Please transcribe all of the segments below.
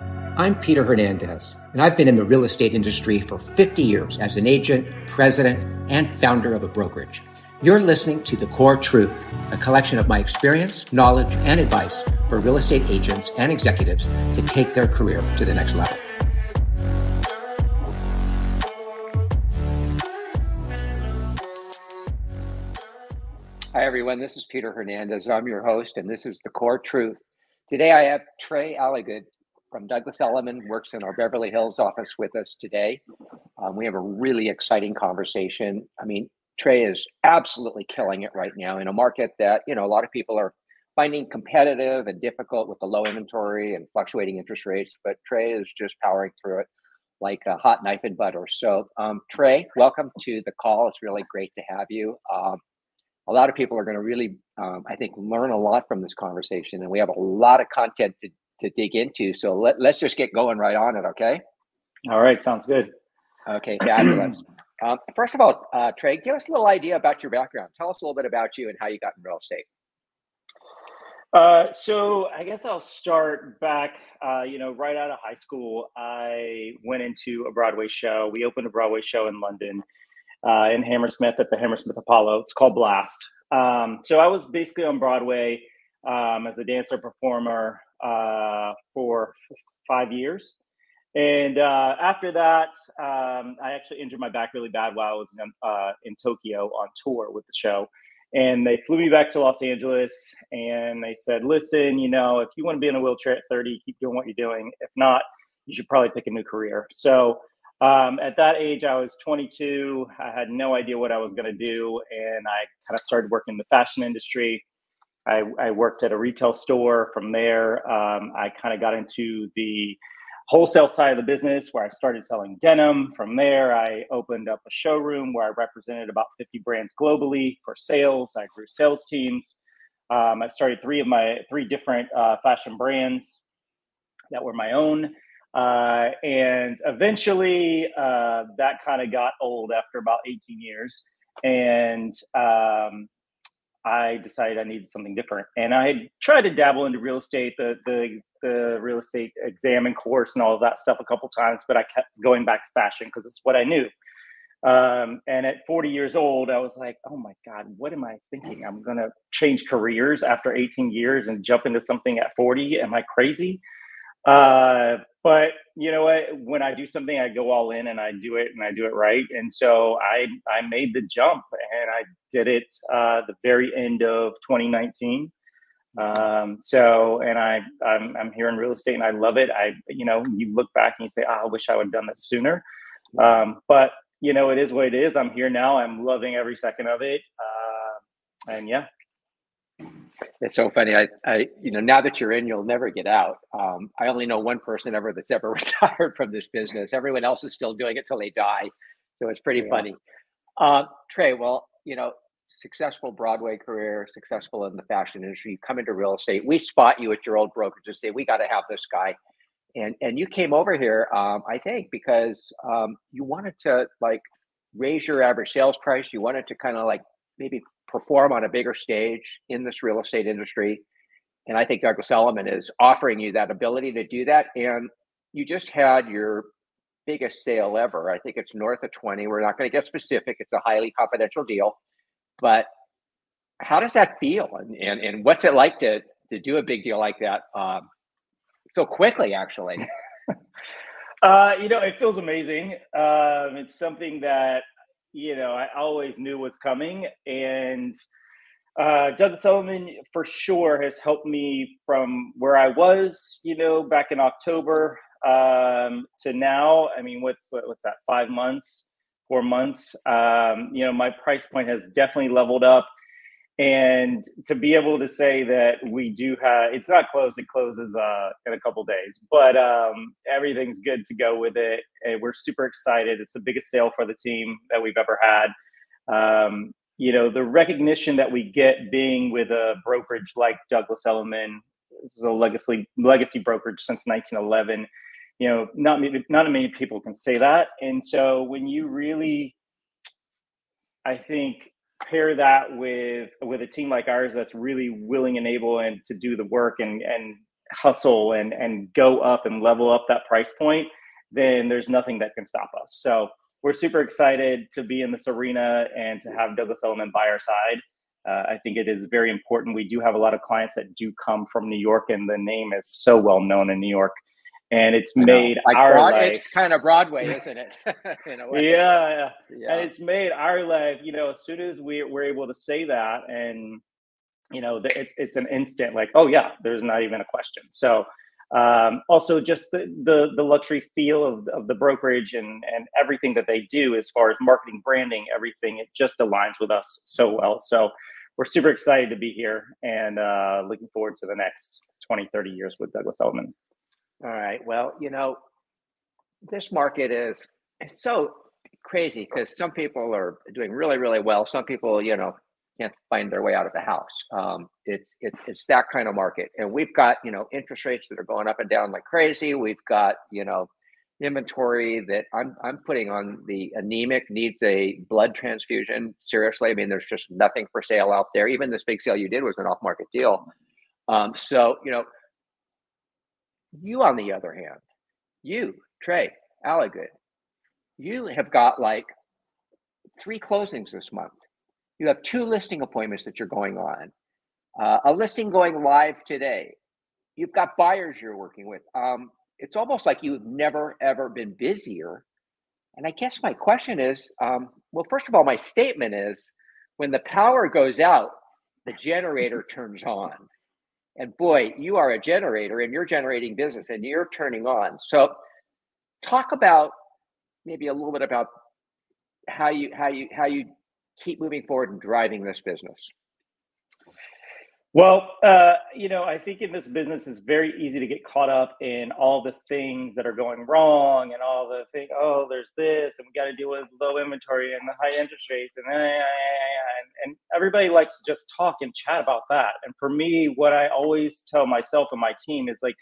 I'm Peter Hernandez, and I've been in the real estate industry for 50 years as an agent, president, and founder of a brokerage. You're listening to The Core Truth, a collection of my experience, knowledge, and advice for real estate agents and executives to take their career to the next level. Hi, everyone. This is Peter Hernandez. I'm your host, and this is The Core Truth. Today, I have Trey Alligood from Douglas Elliman, works in our Beverly Hills office with us today. Um, we have a really exciting conversation. I mean, Trey is absolutely killing it right now in a market that, you know, a lot of people are finding competitive and difficult with the low inventory and fluctuating interest rates, but Trey is just powering through it like a hot knife and butter. So, um, Trey, welcome to the call. It's really great to have you. Um, a lot of people are going to really, um, I think, learn a lot from this conversation, and we have a lot of content to to dig into. So let, let's just get going right on it, okay? All right, sounds good. Okay, fabulous. um, first of all, uh, Trey, give us a little idea about your background. Tell us a little bit about you and how you got in real estate. Uh, so I guess I'll start back. Uh, you know, right out of high school, I went into a Broadway show. We opened a Broadway show in London, uh, in Hammersmith at the Hammersmith Apollo. It's called Blast. Um, so I was basically on Broadway um, as a dancer performer uh, for five years. And uh, after that, um, I actually injured my back really bad while I was in, uh, in Tokyo on tour with the show. And they flew me back to Los Angeles and they said, listen, you know, if you want to be in a wheelchair at 30, keep doing what you're doing. If not, you should probably pick a new career. So um, at that age, I was 22. I had no idea what I was going to do. And I kind of started working in the fashion industry. I, I worked at a retail store. From there, um, I kind of got into the wholesale side of the business where I started selling denim. From there, I opened up a showroom where I represented about 50 brands globally for sales. I grew sales teams. Um, I started three of my three different uh, fashion brands that were my own. Uh, and eventually, uh, that kind of got old after about 18 years. And um, I decided I needed something different. And I had tried to dabble into real estate, the the the real estate exam and course and all of that stuff a couple times, but I kept going back to fashion because it's what I knew. Um, and at 40 years old, I was like, oh my God, what am I thinking? I'm going to change careers after 18 years and jump into something at 40. Am I crazy? Uh, but you know what? When I do something, I go all in and I do it and I do it right. And so I I made the jump and I did it uh, the very end of 2019. Um, so and I I'm, I'm here in real estate and I love it. I you know you look back and you say, oh, I wish I would have done this sooner. Um, but you know it is what it is. I'm here now. I'm loving every second of it. Uh, and yeah, it's so funny. I, I, you know, now that you're in, you'll never get out. Um, I only know one person ever that's ever retired from this business. Everyone else is still doing it till they die. So it's pretty yeah. funny. Uh, Trey, well, you know, successful Broadway career, successful in the fashion industry. You come into real estate. We spot you at your old brokerage and say, we got to have this guy. And and you came over here, um, I think, because um, you wanted to like raise your average sales price. You wanted to kind of like maybe perform on a bigger stage in this real estate industry. And I think Douglas Elliman is offering you that ability to do that. And you just had your biggest sale ever. I think it's north of 20. We're not going to get specific, it's a highly confidential deal. But how does that feel? And, and, and what's it like to, to do a big deal like that um, so quickly, actually? uh, you know, it feels amazing. Um, it's something that you know, I always knew what's coming. And uh, Douglas Elliman for sure has helped me from where I was, you know, back in October um, to now. I mean, what's what's that? Five months, four months. Um, you know, my price point has definitely leveled up and to be able to say that we do have it's not closed it closes uh, in a couple days but um, everything's good to go with it. And we're super excited. It's the biggest sale for the team that we've ever had. Um, you know the recognition that we get being with a brokerage like douglas elliman this is a legacy legacy brokerage since 1911 you know not not many people can say that. And so when you really i think pair that with with a team like ours that's really willing and able and to do the work and and hustle and and go up and level up that price point, then there's nothing that can stop us. So we're super excited to be in this arena and to have Douglas Elliman by our side. Uh, I think it is very important. We do have a lot of clients that do come from New York, and the name is so well known in New York. And it's made like our Broad, life. It's kind of Broadway, isn't it? yeah, yeah, and it's made our life. You know, as soon as we we're able to say that, and you know, it's it's an instant like, oh yeah, there's not even a question. So um, also, just the, the, the luxury feel of, of the brokerage and and everything that they do as far as marketing, branding, everything. It just aligns with us so well. So we're super excited to be here and uh, looking forward to the next 20, 30 years with Douglas Elliman. All right. Well, you know, this market is so crazy because some people are doing really, really well. Some people, you know, can't find their way out of the house. Um, it's it's it's that kind of market, and we've got you know interest rates that are going up and down like crazy. We've got you know inventory that I'm I'm putting on the anemic needs a blood transfusion. Seriously, I mean, there's just nothing for sale out there. Even this big sale you did was an off market deal. Um, so you know, you on the other hand, you Trey Alligood, you have got like three closings this month you have two listing appointments that you're going on, uh, a listing going live today. You've got buyers you're working with. Um, it's almost like you've never ever been busier. And I guess my question is, um, well, first of all, my statement is, when the power goes out, the generator turns on. And boy, you are a generator and you're generating business and you're turning on. So talk about maybe a little bit about how you how you how you keep moving forward and driving this business? Well, uh, you know, I think in this business, it's very easy to get caught up in all the things that are going wrong and all the thing. Oh, there's this, and we got to deal with low inventory and the high interest rates, and, and and everybody likes to just talk and chat about that. And for me, what I always tell myself and my team is like,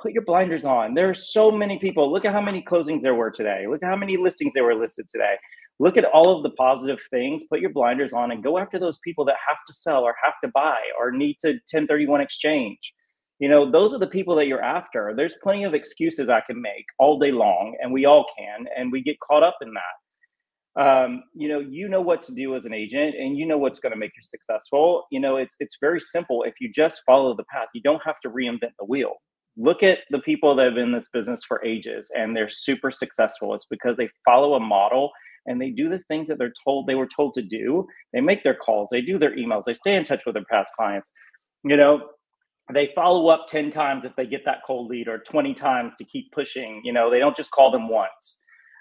put your blinders on. There are so many people. Look at how many closings there were today. Look at how many listings there were listed today look at all of the positive things, put your blinders on, and go after those people that have to sell or have to buy or need to 1031 exchange. You know, those are the people that you're after. There's plenty of excuses I can make all day long, and we all can, and we get caught up in that. Um, you know, you know what to do as an agent, and you know what's going to make you successful. You know, it's it's very simple. If you just follow the path, you don't have to reinvent the wheel. Look at the people that have been in this business for ages, and they're super successful. It's because they follow a model and they do the things that they're told they were told to do. They make their calls, they do their emails, they stay in touch with their past clients. You know, they follow up 10 times if they get that cold lead or 20 times to keep pushing. You know, they don't just call them once.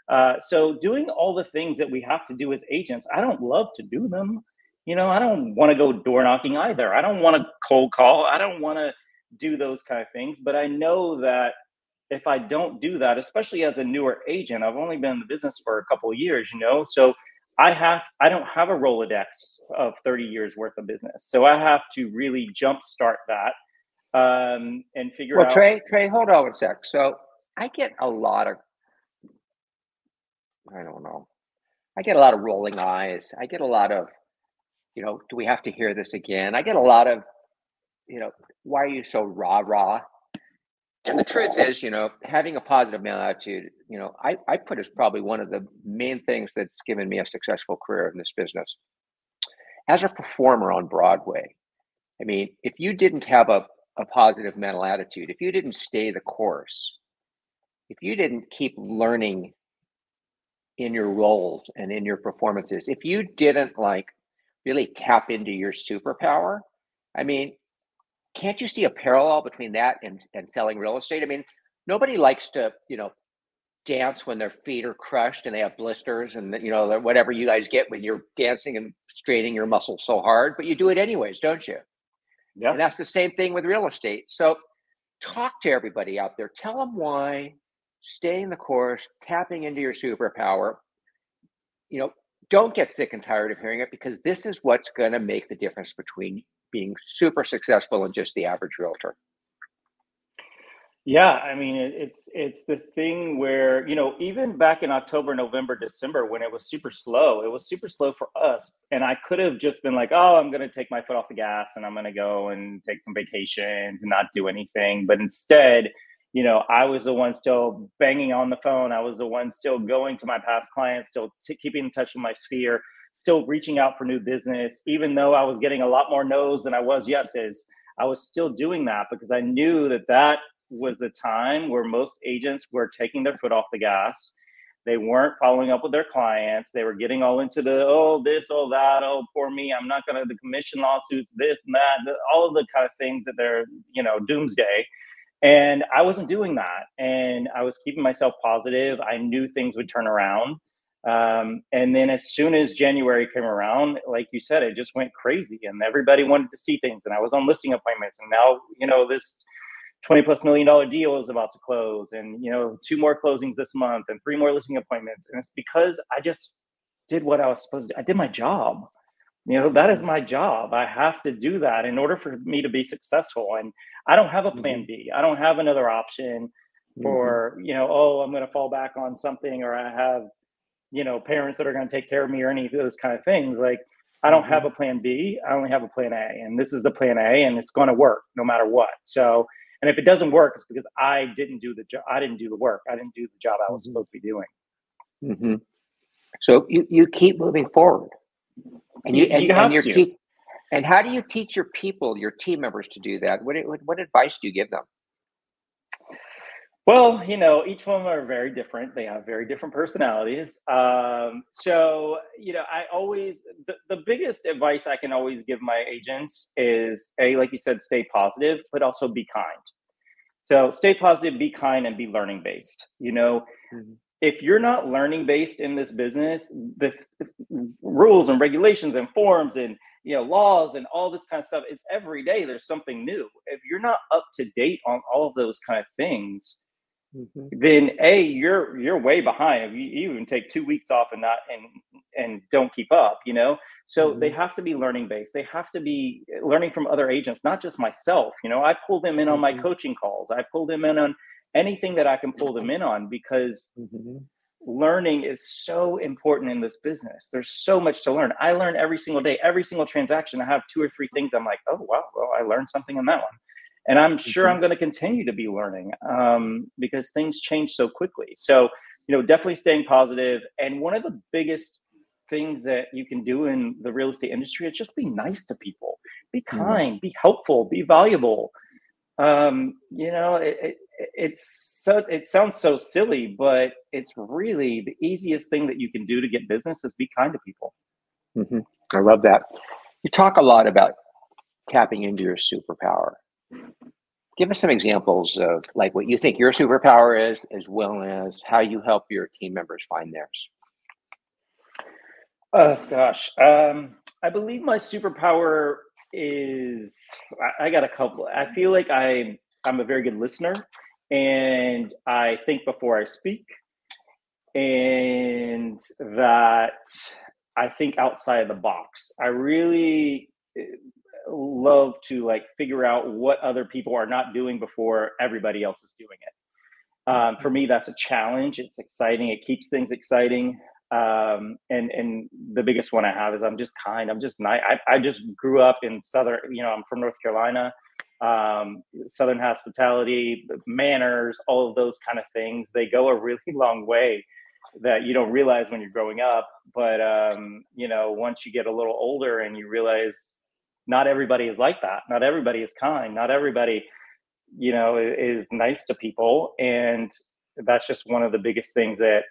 Uh, so doing all the things that we have to do as agents, I don't love to do them. You know, I don't want to go door knocking either. I don't want to cold call. I don't want to do those kind of things. But I know that if I don't do that, especially as a newer agent, I've only been in the business for a couple of years, you know, so I have I don't have a Rolodex of 30 years worth of business, so I have to really jumpstart that um, and figure well, out. Well, Trey, Trey, hold on a sec. So I get a lot of I don't know. I get a lot of rolling eyes. I get a lot of, you know, do we have to hear this again? I get a lot of, you know, why are you so rah rah? And the truth is, you know, having a positive mental attitude, you know, I, I put as probably one of the main things that's given me a successful career in this business. As a performer on Broadway, I mean, if you didn't have a, a positive mental attitude, if you didn't stay the course, if you didn't keep learning in your roles and in your performances, if you didn't like really tap into your superpower, I mean, can't you see a parallel between that and, and selling real estate? I mean, nobody likes to, you know, dance when their feet are crushed and they have blisters and you know whatever you guys get when you're dancing and straining your muscles so hard, but you do it anyways, don't you? Yeah. And that's the same thing with real estate. So talk to everybody out there. Tell them why staying the course, tapping into your superpower. You know, don't get sick and tired of hearing it because this is what's going to make the difference between being super successful and just the average realtor? Yeah, I mean it, it's it's the thing where you know even back in October, November, December when it was super slow, it was super slow for us, and I could have just been like, oh, I'm gonna take my foot off the gas and I'm gonna go and take some vacations and not do anything, but instead, you know, I was the one still banging on the phone. I was the one still going to my past clients, still t- keeping in touch with my sphere, still reaching out for new business, even though I was getting a lot more no's than I was yeses. I was still doing that because I knew that that was the time where most agents were taking their foot off the gas. They weren't following up with their clients. They were getting all into the oh this, oh that, oh poor me, I'm not gonna the commission lawsuits, this and that, all of the kind of things that they're you know doomsday. And I wasn't doing that, and I was keeping myself positive. I knew things would turn around. Um, and then as soon as January came around, like you said, it just went crazy, and everybody wanted to see things. And I was on listing appointments, and now you know this 20 plus million dollar deal is about to close and you know two more closings this month and three more listing appointments and it's because i just did what i was supposed to i did my job you know that is my job i have to do that in order for me to be successful and i don't have a plan mm-hmm. b i don't have another option for mm-hmm. you know oh i'm going to fall back on something or i have you know parents that are going to take care of me or any of those kind of things like i don't mm-hmm. have a plan b i only have a plan a and this is the plan a and it's going to work no matter what so and if it doesn't work, it's because I didn't do the job. I didn't do the work. I didn't do the job I was mm-hmm. supposed to be doing. Mm-hmm. So you, you keep moving forward, and you, and, you and your team. And how do you teach your people, your team members, to do that? What what, what advice do you give them? Well, you know, each one are very different. They have very different personalities. Um, so, you know, I always, the, the biggest advice I can always give my agents is A, like you said, stay positive, but also be kind. So stay positive, be kind, and be learning based. You know, mm-hmm. if you're not learning based in this business, the, the rules and regulations and forms and you know laws and all this kind of stuff it's every day there's something new if you're not up to date on all of those kind of things mm-hmm. then a you're you're way behind. If you, you, even take two weeks off and not and and don't keep up you know? So mm-hmm. they have to be learning based they have to be learning from other agents not just myself you know? I pull them in on my mm-hmm. coaching calls. I pull them in on anything that i can pull them in on because mm-hmm. learning is so important in this business. There's so much to learn. I learn every single day. Every single transaction i have two or three things. I'm like oh wow. Well i learned something in that one and i'm sure i'm going to continue to be learning um, because things change so quickly. So you know definitely staying positive. And one of the biggest things that you can do in the real estate industry is just be nice to people. Be mm-hmm. kind. Mm-hmm. be helpful. Be valuable. Um, you know it, it, it's so it sounds so silly but it's really the easiest thing that you can do to get business is be kind to people. Mm-hmm. i love that. You talk a lot about tapping into your superpower give us some examples of like what you think your superpower is as well as how you help your team members find theirs. Oh gosh. Um, i believe my superpower is I, I, got a couple. I feel like i i'm a very good listener and i think before i speak and that i think outside of the box. I really love to like figure out what other people are not doing before everybody else is doing it. Um, for me, that's a challenge. It's exciting. It keeps things exciting. Um, and and the biggest one I have is I'm just kind. I'm just nice. I, I just grew up in southern. You know, I'm from North Carolina. Um, southern hospitality, manners, all of those kind of things. They go a really long way that you don't realize when you're growing up. But um, you know, once you get a little older and you realize not everybody is like that. Not everybody is kind. Not everybody, you know, is nice to people. And that's just one of the biggest things that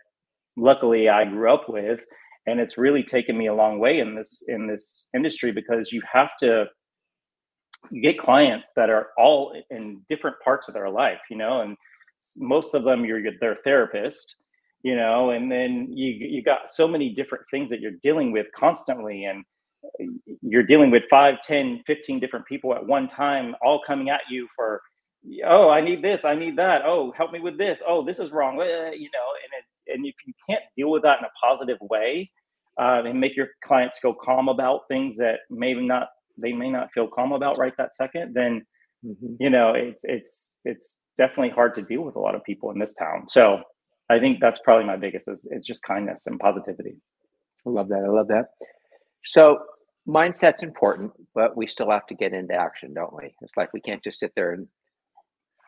luckily I grew up with. And it's really taken me a long way in this in this industry because you have to get clients that are all in different parts of their life, you know, and most of them you're their therapist, you know, and then you you got so many different things that you're dealing with constantly and you're dealing with 5 10 15 different people at one time all coming at you for oh i need this i need that oh help me with this oh this is wrong you know and it, and if you can't deal with that in a positive way uh, and make your clients feel calm about things that maybe not they may not feel calm about right that second then mm-hmm. you know it's it's it's definitely hard to deal with a lot of people in this town. So I think that's probably my biggest is, is just kindness and positivity. I love that. I love that. So mindset's important, but we still have to get into action, don't we? It's like we can't just sit there and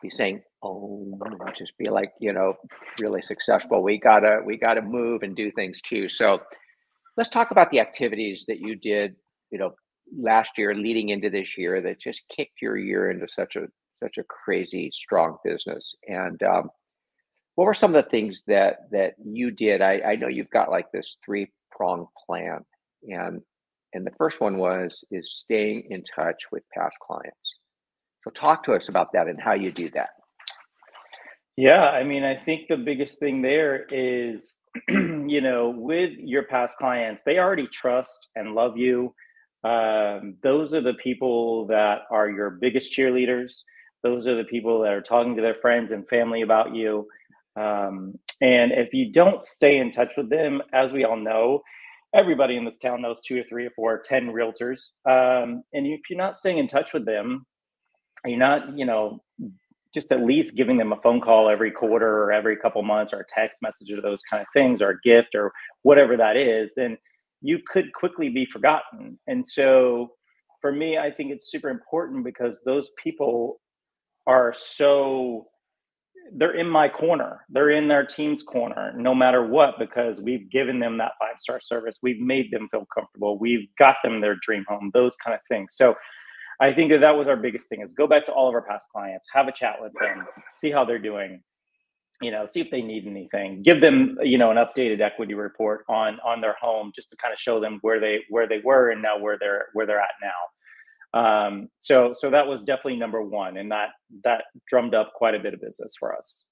be saying, "Oh, just be like you know, really successful." We gotta we gotta move and do things too. So let's talk about the activities that you did, you know, last year leading into this year that just kicked your year into such a such a crazy strong business. And um, what were some of the things that that you did? I, I know you've got like this three prong plan, and and the first one was is staying in touch with past clients. So talk to us about that and how you do that. Yeah, I mean, I think the biggest thing there is, you know, with your past clients, they already trust and love you. Um, those are the people that are your biggest cheerleaders. Those are the people that are talking to their friends and family about you. Um, and if you don't stay in touch with them, as we all know, everybody in this town knows two or three or four, or 10 realtors. Um, and if you're not staying in touch with them, you're not, you know, just at least giving them a phone call every quarter or every couple months or a text message or those kind of things or a gift or whatever that is, then you could quickly be forgotten. And so for me, I think it's super important because those people are so they're in my corner. They're in their team's corner no matter what because we've given them that five star service. We've made them feel comfortable. We've got them their dream home, those kind of things. So I think that that was our biggest thing is go back to all of our past clients, have a chat with them, see how they're doing, you know, see if they need anything, give them, you know, an updated equity report on on their home just to kind of show them where they where they were and now where they're where they're at now. Um, so so that was definitely number one, and that that drummed up quite a bit of business for us.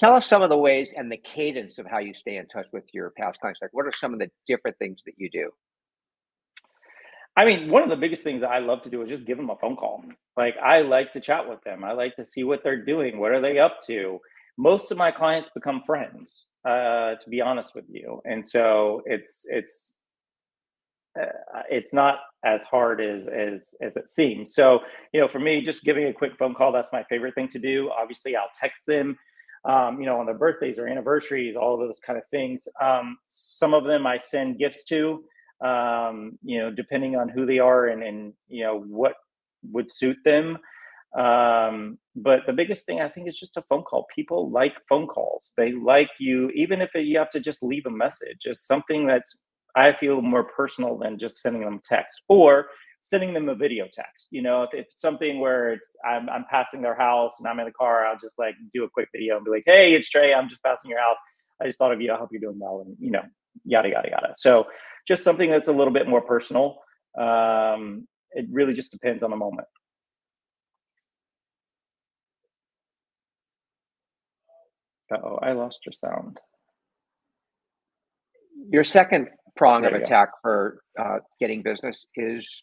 Tell us some of the ways and the cadence of how you stay in touch with your past clients. Like, what are some of the different things that you do? I mean, one of the biggest things that I love to do is just give them a phone call. Like, I like to chat with them. I like to see what they're doing. What are they up to? Most of my clients become friends, uh, to be honest with you. And so it's it's uh, it's not as hard as as as it seems. So you know, for me, just giving a quick phone call that's my favorite thing to do. Obviously, I'll text them. Um, you know, on their birthdays or anniversaries, all of those kind of things. Um, some of them I send gifts to. Um, you know, depending on who they are and and you know what would suit them. Um, but the biggest thing I think is just a phone call. People like phone calls. They like you, even if you have to just leave a message, just something that's I feel more personal than just sending them text or sending them a video text. You know, if, if it's something where it's I'm, I'm passing their house and I'm in the car, I'll just like do a quick video and be like, "Hey, it's Trey. I'm just passing your house. I just thought of you. I hope you're doing well." And you know, yada yada yada. So just something that's a little bit more personal. Um, it really just depends on the moment. Uh oh, I lost your sound. Your second prong there of attack go. for uh, getting business is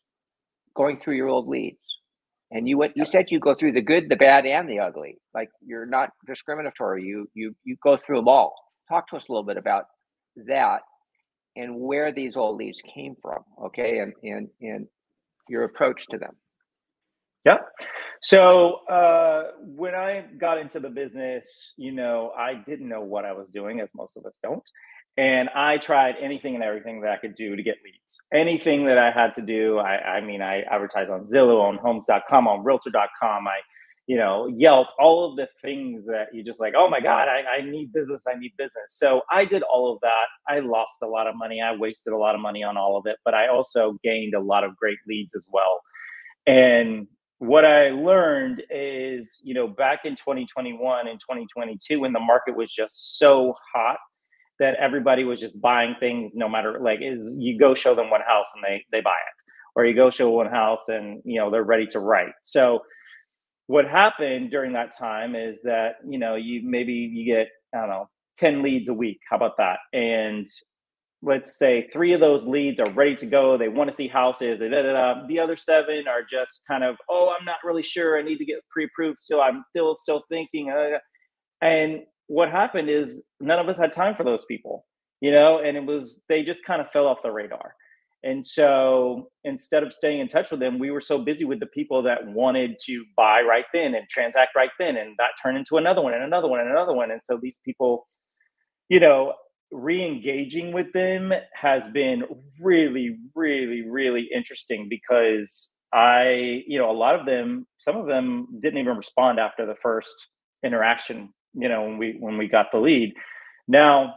going through your old leads. And you you said you go through the good, the bad, and the ugly. Like you're not discriminatory. You you you go through them all. Talk to us a little bit about that and where these old leads came from. Okay, and and and your approach to them. Yeah. So uh, when I got into the business, you know, I didn't know what I was doing, as most of us don't. And I tried anything and everything that I could do to get leads. Anything that I had to do. I, I mean, I advertised on Zillow, on Homes.com, on Realtor.com. I, you know, Yelp, all of the things that you just like, oh my God, I, I need business. I need business. So I did all of that. I lost a lot of money. I wasted a lot of money on all of it, but I also gained a lot of great leads as well. And what I learned is, you know, back in 2021 and 2022, when the market was just so hot that everybody was just buying things no matter like is you go show them one house and they they buy it. Or you go show one house and you know they're ready to write. So what happened during that time is that you know you maybe you get i don't know 10 leads a week. How about that? And let's say three of those leads are ready to go. They want to see houses. Da, da, da. the other seven are just kind of oh i'm not really sure. I need to get pre-approved still i'm still still thinking. Uh, and what happened is none of us had time for those people, you know, and it was they just kind of fell off the radar. And so instead of staying in touch with them, we were so busy with the people that wanted to buy right then and transact right then. And that turned into another one and another one and another one. And so these people, you know, re-engaging with them has been really, really, really interesting because I, you know, a lot of them, some of them didn't even respond after the first interaction, you know, when we when we got the lead. Now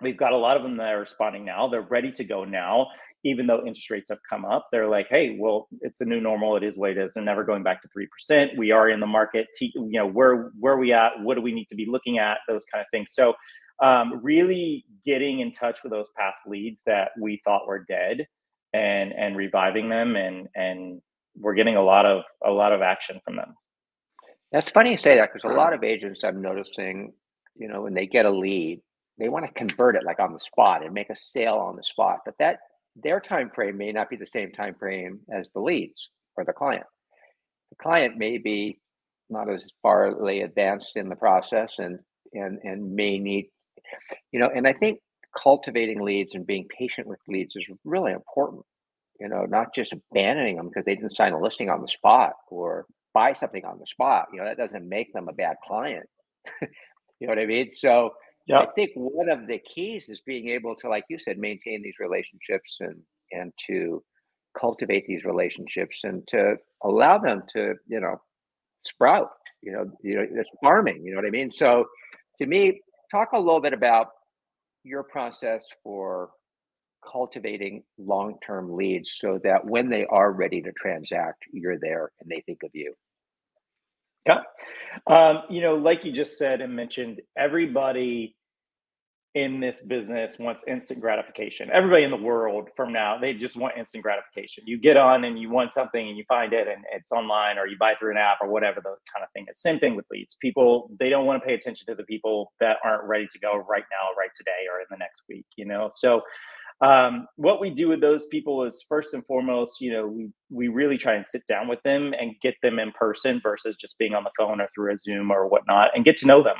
we've got a lot of them that are responding now. They're ready to go now even though interest rates have come up, they're like, hey, well, it's a new normal. It is what it is. They're never going back to 3%. We are in the market. you know, where, where are we at? What do we need to be looking at? Those kind of things. So um, really getting in touch with those past leads that we thought were dead and, and reviving them. And, and we're getting a lot of, a lot of action from them. That's funny you say that because a lot of agents I'm noticing, you know, when they get a lead, they want to convert it like on the spot and make a sale on the spot. But that their time frame may not be the same time frame as the leads or the client. The client may be not as farly advanced in the process and and and may need you know and i think cultivating leads and being patient with leads is really important you know not just abandoning them because they didn't sign a listing on the spot or buy something on the spot you know that doesn't make them a bad client you know what i mean so yeah. I think one of the keys is being able to, like you said, maintain these relationships and and to cultivate these relationships and to allow them to, you know, sprout. You know, you know, it's farming. You know what I mean? So, to me, talk a little bit about your process for cultivating long-term leads so that when they are ready to transact, you're there and they think of you. Yeah. Um, you know, like you just said and mentioned, everybody in this business wants instant gratification. Everybody in the world from now, they just want instant gratification. You get on and you want something and you find it and it's online or you buy through an app or whatever the kind of thing. It's same thing with leads. People, they don't want to pay attention to the people that aren't ready to go right now, right today, or in the next week, you know? So um, what we do with those people is first and foremost, you know, we, we really try and sit down with them and get them in person versus just being on the phone or through a Zoom or whatnot and get to know them.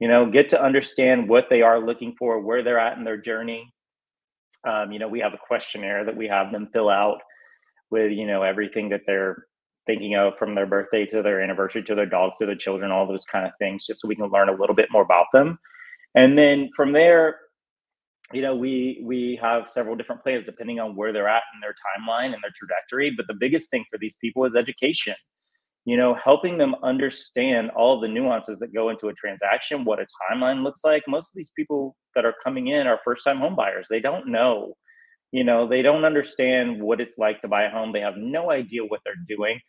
You know get to understand what they are looking for where they're at in their journey. Um, you know we have a questionnaire that we have them fill out with you know everything that they're thinking of from their birthday to their anniversary to their dogs to their children all those kind of things just so we can learn a little bit more about them. And then from there you know we we have several different plans depending on where they're at in their timeline and their trajectory but the biggest thing for these people is education you know, helping them understand all the nuances that go into a transaction, what a timeline looks like. Most of these people that are coming in are first time home buyers. They don't know, you know, they don't understand what it's like to buy a home. They have no idea what they're doing.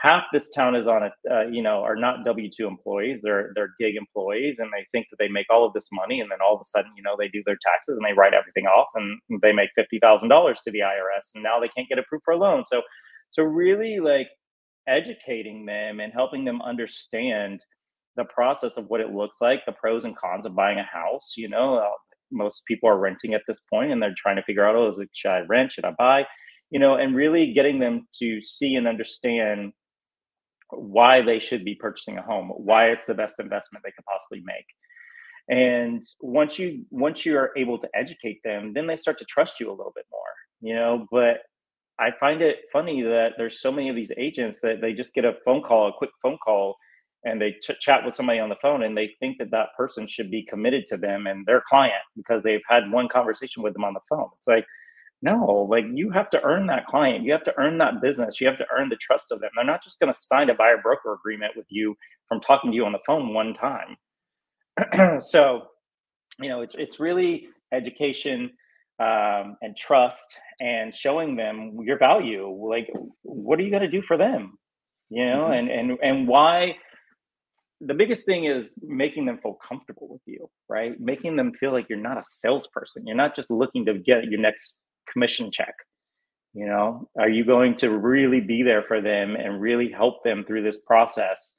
Half this town is on a, uh, you know, are not W two employees. They're they're gig employees, and they think that they make all of this money, and then all of a sudden, you know, they do their taxes and they write everything off, and they make fifty thousand dollars to the IRS, and now they can't get approved for a loan. So, so really, like educating them and helping them understand the process of what it looks like, the pros and cons of buying a house. You know, uh, most people are renting at this point and they're trying to figure out, oh, is it, should I rent? Should I buy? You know, and really getting them to see and understand why they should be purchasing a home, why it's the best investment they could possibly make. And once you once you are able to educate them, then they start to trust you a little bit more. You know, but I find it funny that there's so many of these agents that they just get a phone call, a quick phone call, and they ch- chat with somebody on the phone, and they think that that person should be committed to them and their client because they've had one conversation with them on the phone. It's like, no, like you have to earn that client, you have to earn that business, you have to earn the trust of them. They're not just going to sign a buyer broker agreement with you from talking to you on the phone one time. so, you know, it's it's really education um, and trust and showing them your value like what are you going to do for them you know mm-hmm. and and and why the biggest thing is making them feel comfortable with you right making them feel like you're not a salesperson you're not just looking to get your next commission check you know are you going to really be there for them and really help them through this process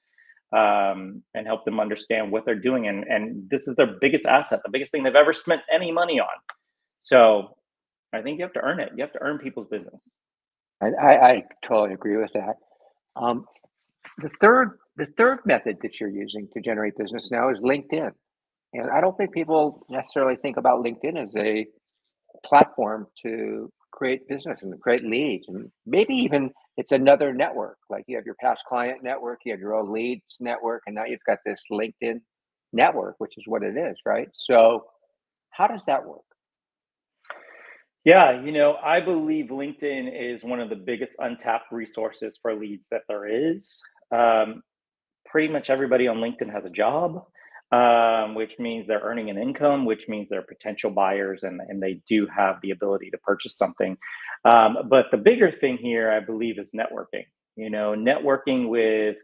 um, and help them understand what they're doing and and this is their biggest asset the biggest thing they've ever spent any money on so I think you have to earn it. You have to earn people's business. I, I, I totally agree with that. Um, the third the third method that you're using to generate business now is LinkedIn. And I don't think people necessarily think about LinkedIn as a platform to create business and create leads and maybe even it's another network like you have your past client network you have your own leads network and now you've got this linkedin network which is what it is right? So how does that work? Yeah you know i believe linkedin is one of the biggest untapped resources for leads that there is. Um, pretty much everybody on linkedin has a job um, which means they're earning an income, which means they're potential buyers and, and they do have the ability to purchase something. Um, but the bigger thing here, I believe, is networking. You know, networking with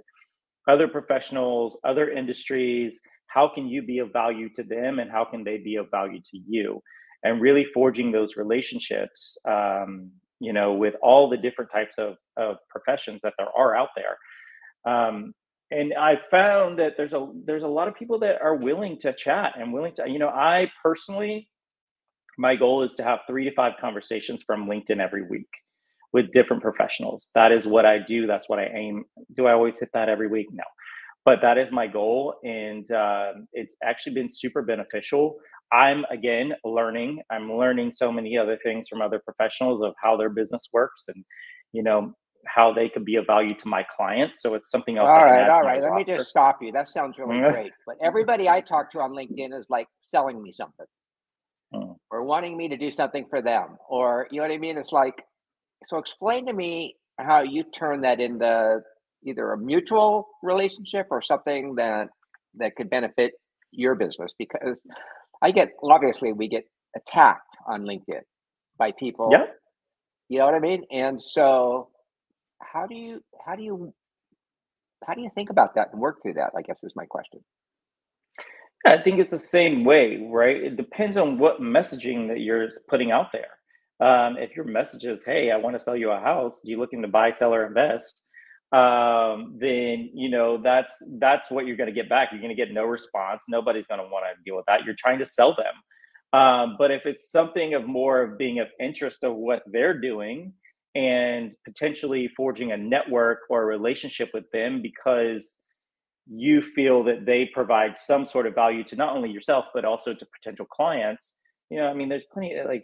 other professionals, other industries. How can you be of value to them and how can they be of value to you? And really forging those relationships, um, you know, with all the different types of, of professions that there are out there. Um, and I found that there's a there's a lot of people that are willing to chat and willing to you know I personally my goal is to have 3 to 5 conversations from LinkedIn every week with different professionals. That is what I do. That's what I aim. Do I always hit that every week? No, but that is my goal, and uh, it's actually been super beneficial. I'm again learning. I'm learning so many other things from other professionals of how their business works, and you know, how they could be of value to my clients. So it's something else. All right, all right. Let roster. me just stop you. That sounds really mm-hmm. great. But everybody I talk to on LinkedIn is like selling me something mm. or wanting me to do something for them. Or, you know what I mean? It's like, so explain to me how you turn that into either a mutual relationship or something that that could benefit your business because I get obviously we get attacked on LinkedIn by people. Yeah. You know what I mean? And so how do you how do you how do you think about that and work through that? I guess is my question. I think it's the same way, right? It depends on what messaging that you're putting out there. Um, if your message is, "Hey, I want to sell you a house. You looking to buy, sell, or invest?" Um, then you know that's that's what you're going to get back. You're going to get no response. Nobody's going to want to deal with that. You're trying to sell them. Um, but if it's something of more of being of interest of what they're doing, and potentially forging a network or a relationship with them because you feel that they provide some sort of value to not only yourself but also to potential clients. You know i mean there's plenty of like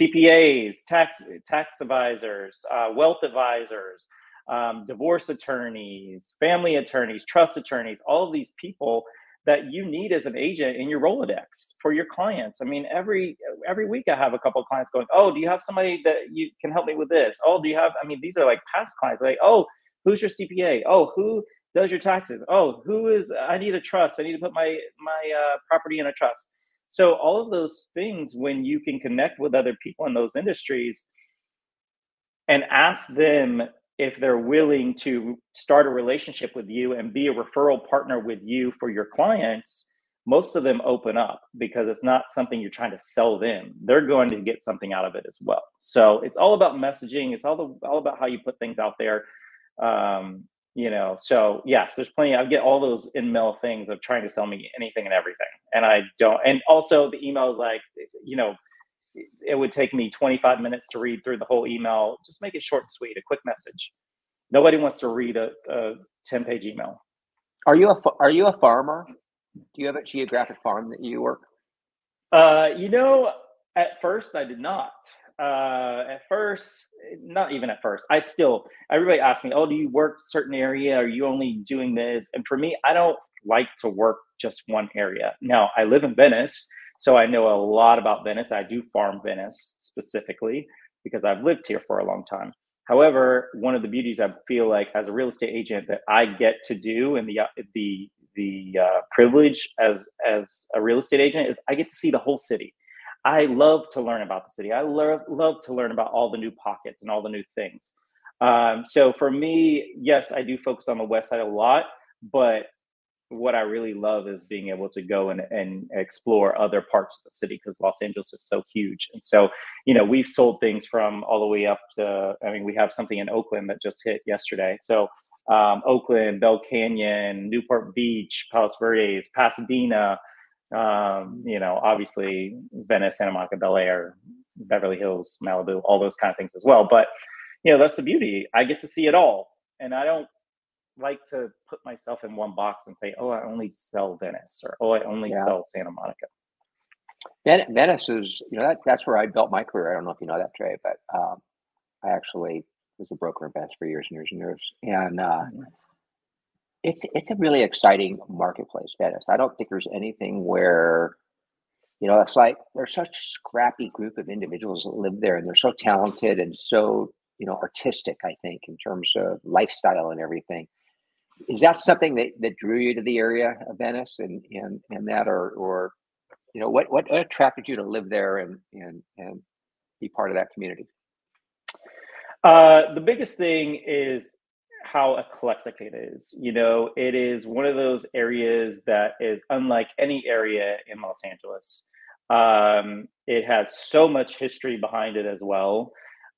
cpas tax tax advisors uh, wealth advisors um, divorce attorneys family attorneys trust attorneys all of these people that you need as an agent in your Rolodex for your clients. I mean, every every week I have a couple of clients going, "Oh, do you have somebody that you can help me with this? Oh, do you have?" I mean, these are like past clients. Like, "Oh, who's your CPA? Oh, who does your taxes? Oh, who is? I need a trust. I need to put my my uh, property in a trust." So all of those things, when you can connect with other people in those industries and ask them if they're willing to start a relationship with you and be a referral partner with you for your clients, most of them open up because it's not something you're trying to sell them. They're going to get something out of it as well. So it's all about messaging. It's all the, all about how you put things out there. Um, you know, so yes, there's plenty. I get all those in-mail things of trying to sell me anything and everything, and I don't. And also the email is like, you know, it would take me 25 minutes to read through the whole email. Just make it short and sweet, a quick message. Nobody wants to read a, a 10 page email. Are you a are you a farmer? Do you have a geographic farm that you work? Uh, you know, at first I did not. Uh, at first, not even at first. I still everybody asks me, "Oh, do you work certain area? Are you only doing this?" And for me, I don't like to work just one area. Now, I live in Venice, so I know a lot about Venice. I do farm Venice specifically because I've lived here for a long time. However, one of the beauties I feel like as a real estate agent that I get to do and the the the uh, privilege as as a real estate agent is I get to see the whole city. I love to learn about the city. I love love to learn about all the new pockets and all the new things. Um, so for me, yes, I do focus on the west side a lot, but what I really love is being able to go and, and explore other parts of the city because Los Angeles is so huge. And so, you know, we've sold things from all the way up to, I mean, we have something in Oakland that just hit yesterday. So, um, Oakland, Bell Canyon, Newport Beach, Palos Verdes, Pasadena, um, you know, obviously Venice, Santa Monica, Bel Air, Beverly Hills, Malibu, all those kind of things as well. But, you know, that's the beauty. I get to see it all. And I don't like to put myself in one box and say, "Oh, I only sell Venice," or "Oh, I only yeah. sell Santa Monica." Venice is, you know, that, that's where I built my career. I don't know if you know that, Trey, but um, I actually was a broker in Venice for years and years and years. And uh, oh, it's it's a really exciting marketplace, Venice. I don't think there's anything where, you know, it's like there's such a scrappy group of individuals that live there, and they're so talented and so you know artistic. I think in terms of lifestyle and everything. Is that something that, that drew you to the area of Venice and and and that, or or you know what what attracted you to live there and and and be part of that community? Uh, the biggest thing is how eclectic it is. You know, it is one of those areas that is unlike any area in Los Angeles. Um, it has so much history behind it as well,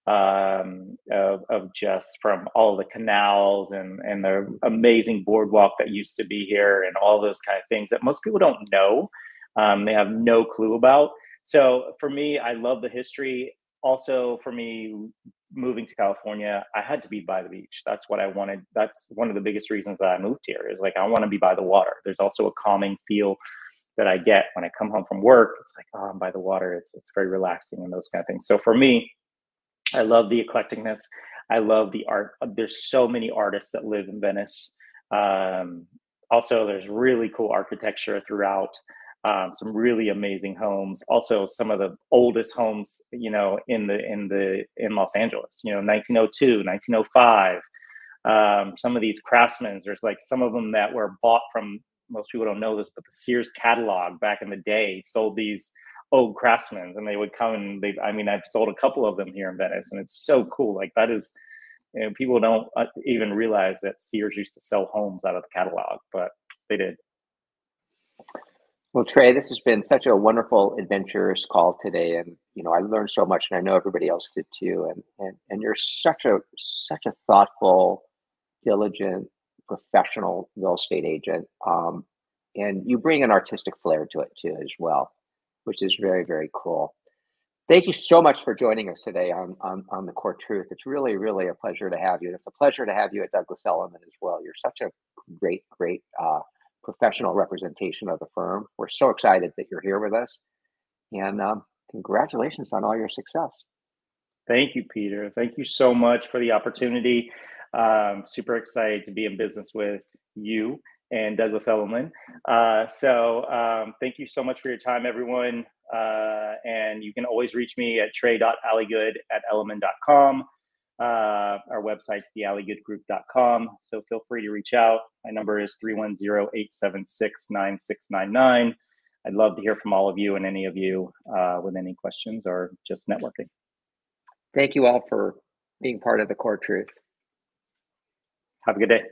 um, of, of just from all the canals and, and the amazing boardwalk that used to be here and all those kind of things that most people don't know. Um, they have no clue about. So for me, I love the history. Also, for me, moving to California, I had to be by the beach. That's what I wanted. That's one of the biggest reasons that I moved here is like I want to be by the water. There's also a calming feel that I get when I come home from work. It's like, oh, I'm by the water. It's it's very relaxing and those kind of things. So for me, I love the eclecticness. I love the art. There's so many artists that live in Venice. Um, also, there's really cool architecture throughout um, some really amazing homes. Also, some of the oldest homes, you know, in the in the in Los Angeles. You know, 1902, 1905. Um, some of these craftsmen, there's like some of them that were bought from. Most people don't know this, but the Sears catalog back in the day sold these old craftsmen, and they would come and they. I mean, I've sold a couple of them here in Venice, and it's so cool. Like that is. You know, people don't uh, even realize that Sears used to sell homes out of the catalog, but they did. Well, Trey, this has been such a wonderful, adventurous call today, and you know I learned so much, and I know everybody else did too. And and and you're such a such a thoughtful, diligent, professional real estate agent, um, and you bring an artistic flair to it too as well, which is very very cool. Thank you so much for joining us today on on on the Core Truth. It's really really a pleasure to have you, it's a pleasure to have you at Douglas Elliman as well. You're such a great great. Uh, professional representation of the firm. We're so excited that you're here with us. And um, congratulations on all your success. Thank you, Peter. Thank you so much for the opportunity. Um, super excited to be in business with you and Douglas Elliman. Uh, so um, thank you so much for your time, everyone. Uh, and you can always reach me at trey.alligood at elliman.com. Uh, our website's thealligoodgroup.com. So feel free to reach out. My number is 310 876 9699. I'd love to hear from all of you and any of you uh, with any questions or just networking. Thank you all for being part of the core truth. Have a good day.